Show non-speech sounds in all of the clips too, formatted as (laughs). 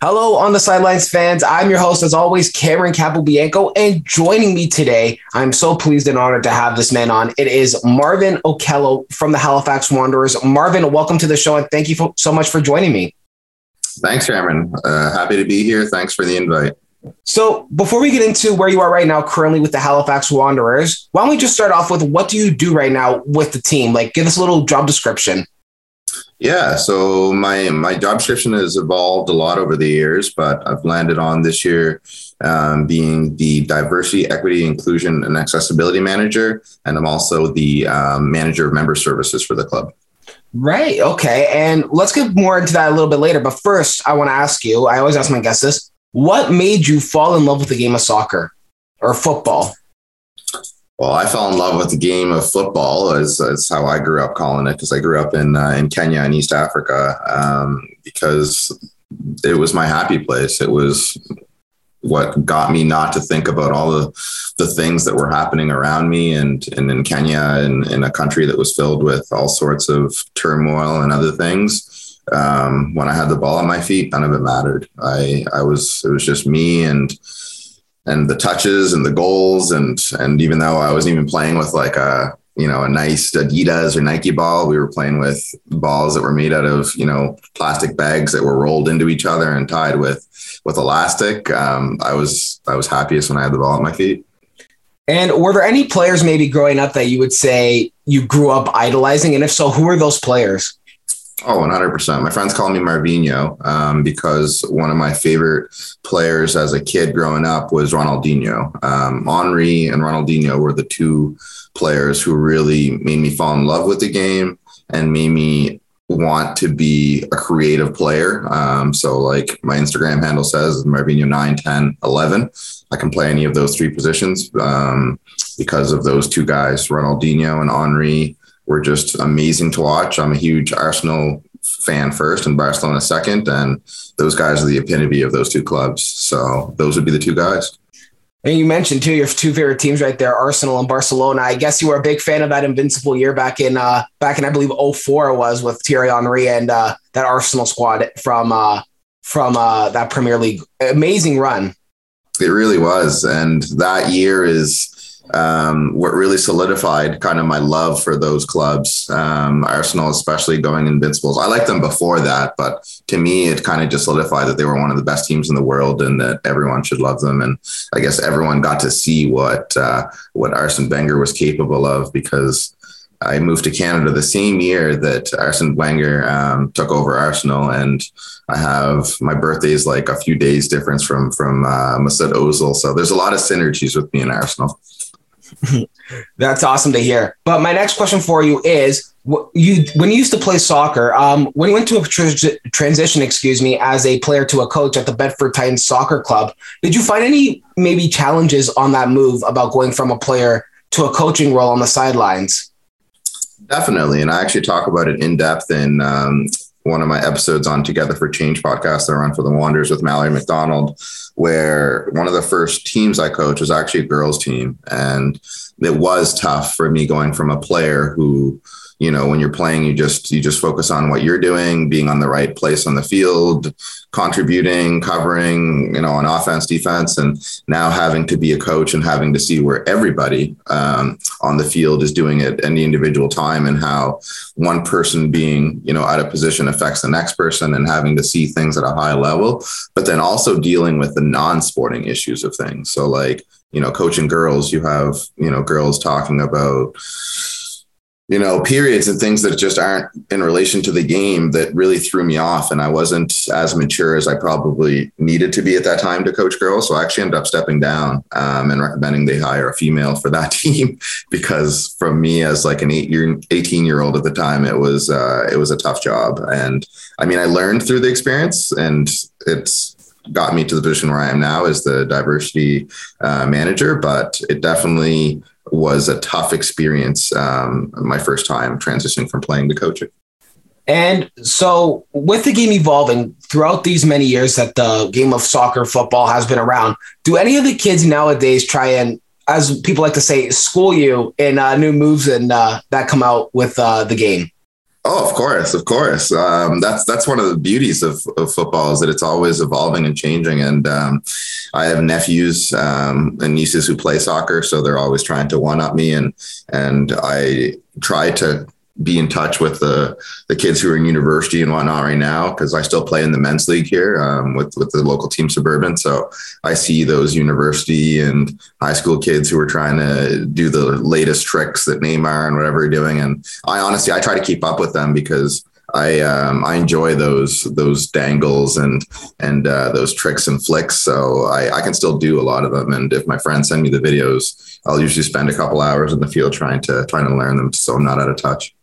Hello, on the sidelines fans. I'm your host, as always, Cameron Capobianco, and joining me today, I'm so pleased and honored to have this man on. It is Marvin Okello from the Halifax Wanderers. Marvin, welcome to the show, and thank you for, so much for joining me. Thanks, Cameron. Uh, happy to be here. Thanks for the invite. So, before we get into where you are right now, currently with the Halifax Wanderers, why don't we just start off with what do you do right now with the team? Like, give us a little job description. Yeah, so my my job description has evolved a lot over the years, but I've landed on this year um, being the diversity, equity, inclusion, and accessibility manager, and I'm also the um, manager of member services for the club. Right. Okay. And let's get more into that a little bit later. But first, I want to ask you. I always ask my guests this: What made you fall in love with the game of soccer or football? Well, I fell in love with the game of football, as, as how I grew up calling it, because I grew up in uh, in Kenya in East Africa, um, because it was my happy place. It was what got me not to think about all the the things that were happening around me, and and in Kenya, and in a country that was filled with all sorts of turmoil and other things. Um, when I had the ball at my feet, none of it mattered. I I was it was just me and and the touches and the goals and and even though I wasn't even playing with like a you know a nice Adidas or Nike ball, we were playing with balls that were made out of you know plastic bags that were rolled into each other and tied with with elastic. Um, I was I was happiest when I had the ball at my feet. And were there any players maybe growing up that you would say you grew up idolizing? And if so, who are those players? Oh, 100%. My friends call me Marvino um, because one of my favorite players as a kid growing up was Ronaldinho. Um, Henry and Ronaldinho were the two players who really made me fall in love with the game and made me want to be a creative player. Um, so, like my Instagram handle says, Marvino 9, 10, 11. I can play any of those three positions um, because of those two guys, Ronaldinho and Henry were just amazing to watch. I'm a huge Arsenal fan first and Barcelona second, and those guys are the epitome of those two clubs. So those would be the two guys. And you mentioned too your two favorite teams right there, Arsenal and Barcelona. I guess you were a big fan of that invincible year back in uh, back in I believe 04 was with Thierry Henry and uh, that Arsenal squad from uh, from uh, that Premier League. Amazing run. It really was, and that year is um, what really solidified kind of my love for those clubs. Um, Arsenal, especially going invincibles. I liked them before that, but to me, it kind of just solidified that they were one of the best teams in the world and that everyone should love them. And I guess everyone got to see what uh, what Arsene Wenger was capable of because. I moved to Canada the same year that Arsene Wenger um, took over Arsenal, and I have my birthday is like a few days difference from from uh, Mesut Ozil. So there's a lot of synergies with me and Arsenal. That's awesome to hear. But my next question for you is: you when you used to play soccer, um, when you went to a tr- transition, excuse me, as a player to a coach at the Bedford Titans Soccer Club, did you find any maybe challenges on that move about going from a player to a coaching role on the sidelines? Definitely, and I actually talk about it in depth in um, one of my episodes on Together for Change podcast that I run for the Wanderers with Mallory McDonald, where one of the first teams I coached was actually a girls' team. And it was tough for me going from a player who you know when you're playing you just you just focus on what you're doing being on the right place on the field contributing covering you know on offense defense and now having to be a coach and having to see where everybody um, on the field is doing it any individual time and how one person being you know out of position affects the next person and having to see things at a high level but then also dealing with the non-sporting issues of things. So like you know coaching girls you have you know girls talking about you know, periods and things that just aren't in relation to the game that really threw me off. And I wasn't as mature as I probably needed to be at that time to coach girls. So I actually ended up stepping down um, and recommending they hire a female for that (laughs) team because from me as like an eight year, 18 year old at the time, it was, uh, it was a tough job. And I mean, I learned through the experience and it's, got me to the position where I am now as the diversity uh, manager, but it definitely was a tough experience um, my first time transitioning from playing to coaching. And so, with the game evolving throughout these many years that the game of soccer, football has been around, do any of the kids nowadays try and, as people like to say, school you in uh, new moves and uh, that come out with uh, the game? Oh, of course, of course. Um, that's that's one of the beauties of, of football is that it's always evolving and changing. And um, I have nephews um, and nieces who play soccer, so they're always trying to one up me, and and I try to be in touch with the the kids who are in university and whatnot right now because I still play in the men's league here um, with with the local team Suburban. So I see those university and high school kids who are trying to do the latest tricks that Neymar and whatever are doing, and I honestly I try to keep up with them because. I um, I enjoy those those dangles and and uh, those tricks and flicks, so I, I can still do a lot of them. And if my friends send me the videos, I'll usually spend a couple hours in the field trying to trying to learn them, so I'm not out of touch.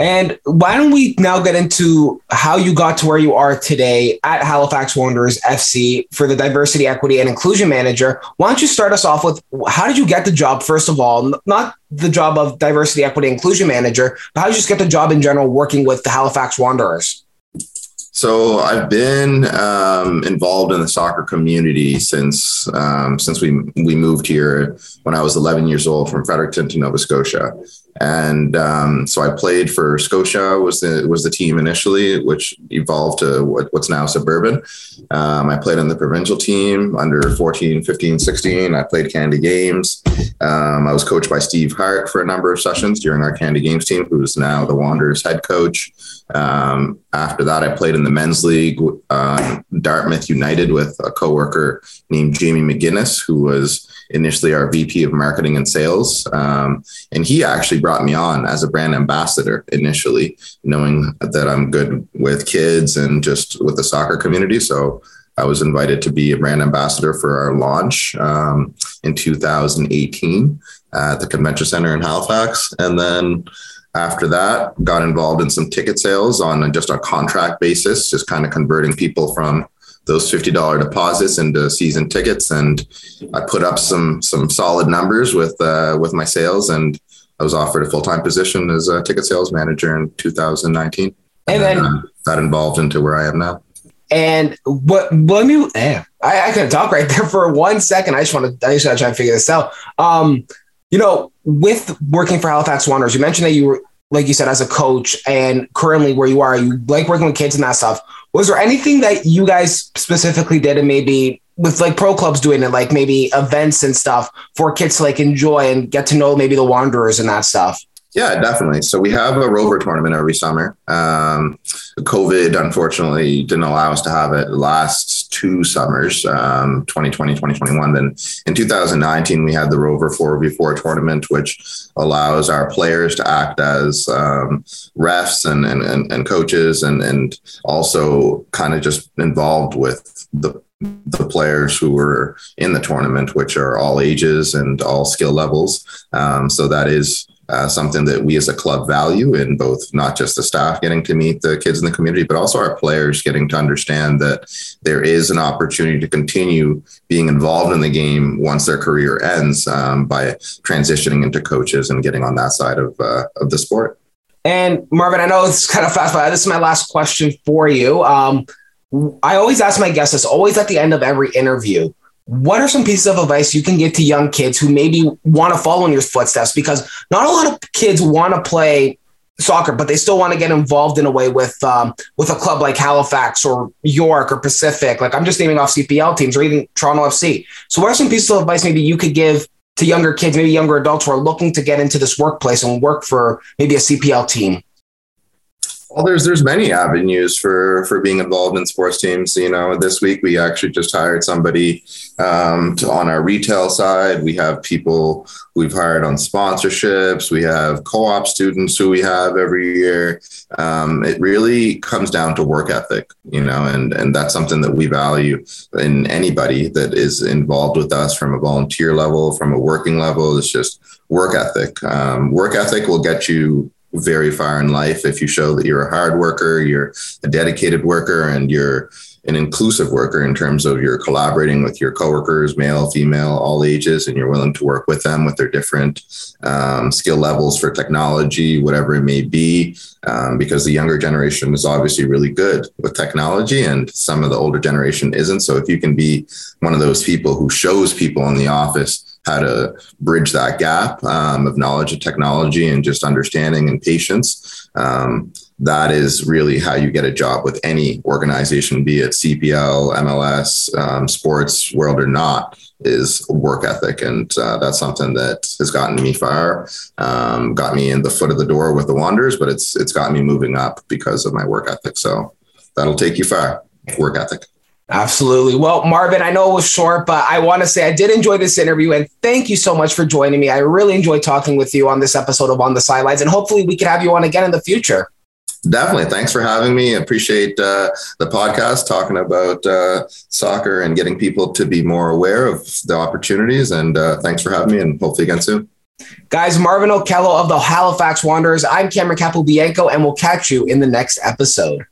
And why don't we now get into how you got to where you are today at Halifax Wanderers FC for the diversity, equity, and inclusion manager? Why don't you start us off with how did you get the job, first of all? Not the job of diversity, equity, inclusion manager, but how did you just get the job in general working with the Halifax Wanderers? So I've been um, involved in the soccer community since um, since we we moved here when I was 11 years old from Fredericton to Nova Scotia, and um, so I played for Scotia was the was the team initially, which evolved to what, what's now Suburban. Um, I played on the provincial team under 14, 15, 16. I played Canada Games. Um, I was coached by Steve Hart for a number of sessions during our Canada Games team, who's now the Wanderers head coach. Um, after that, I played in the men's league, uh, Dartmouth United, with a coworker named Jamie McGinnis, who was initially our VP of marketing and sales. Um, and he actually brought me on as a brand ambassador initially, knowing that I'm good with kids and just with the soccer community. So I was invited to be a brand ambassador for our launch um, in 2018 at the convention center in Halifax. And then after that, got involved in some ticket sales on just a contract basis, just kind of converting people from those $50 deposits into season tickets. And I put up some some solid numbers with uh, with my sales and I was offered a full-time position as a ticket sales manager in 2019. And, and then uh, that involved into where I am now. And what let me eh, I, I couldn't talk right there for one second. I just want to I just want to try and figure this out. Um, you know, with working for Halifax Wanderers, you mentioned that you were, like you said, as a coach and currently where you are, you like working with kids and that stuff. Was there anything that you guys specifically did and maybe with like pro clubs doing it, like maybe events and stuff for kids to like enjoy and get to know maybe the Wanderers and that stuff? Yeah, definitely. So we have a rover tournament every summer. Um, COVID, unfortunately, didn't allow us to have it last two summers, um, 2020, 2021. Then in 2019, we had the rover 4v4 tournament, which allows our players to act as um, refs and, and, and coaches and, and also kind of just involved with the the players who were in the tournament, which are all ages and all skill levels. Um, so that is uh, something that we as a club value in both not just the staff getting to meet the kids in the community, but also our players getting to understand that there is an opportunity to continue being involved in the game once their career ends um, by transitioning into coaches and getting on that side of, uh, of the sport. And Marvin, I know it's kind of fast, but this is my last question for you. Um, I always ask my guests this, always at the end of every interview what are some pieces of advice you can give to young kids who maybe want to follow in your footsteps? Because not a lot of kids want to play soccer, but they still want to get involved in a way with um, with a club like Halifax or York or Pacific. Like I'm just naming off CPL teams or even Toronto FC. So, what are some pieces of advice maybe you could give to younger kids, maybe younger adults who are looking to get into this workplace and work for maybe a CPL team? Well, there's there's many avenues for for being involved in sports teams. You know, this week we actually just hired somebody um, to, on our retail side. We have people we've hired on sponsorships. We have co-op students who we have every year. Um, it really comes down to work ethic, you know, and and that's something that we value in anybody that is involved with us from a volunteer level, from a working level. It's just work ethic. Um, work ethic will get you very far in life if you show that you're a hard worker, you're a dedicated worker, and you're an inclusive worker in terms of you're collaborating with your coworkers, male, female, all ages, and you're willing to work with them with their different um, skill levels for technology, whatever it may be. Um, because the younger generation is obviously really good with technology, and some of the older generation isn't. So if you can be one of those people who shows people in the office how to bridge that gap um, of knowledge of technology and just understanding and patience, um, that is really how you get a job with any organization, be it CPL, MLS, um, sports world or not, is work ethic. And uh, that's something that has gotten me far, um, got me in the foot of the door with the Wanderers, but it's it's got me moving up because of my work ethic. So that'll take you far, work ethic. Absolutely. Well, Marvin, I know it was short, but I want to say I did enjoy this interview and thank you so much for joining me. I really enjoyed talking with you on this episode of On the Sidelines, and hopefully we can have you on again in the future. Definitely. Thanks for having me. Appreciate uh, the podcast talking about uh, soccer and getting people to be more aware of the opportunities. And uh, thanks for having me, and hopefully again soon. Guys, Marvin Okello of the Halifax Wanderers. I'm Cameron Capobianco, and we'll catch you in the next episode.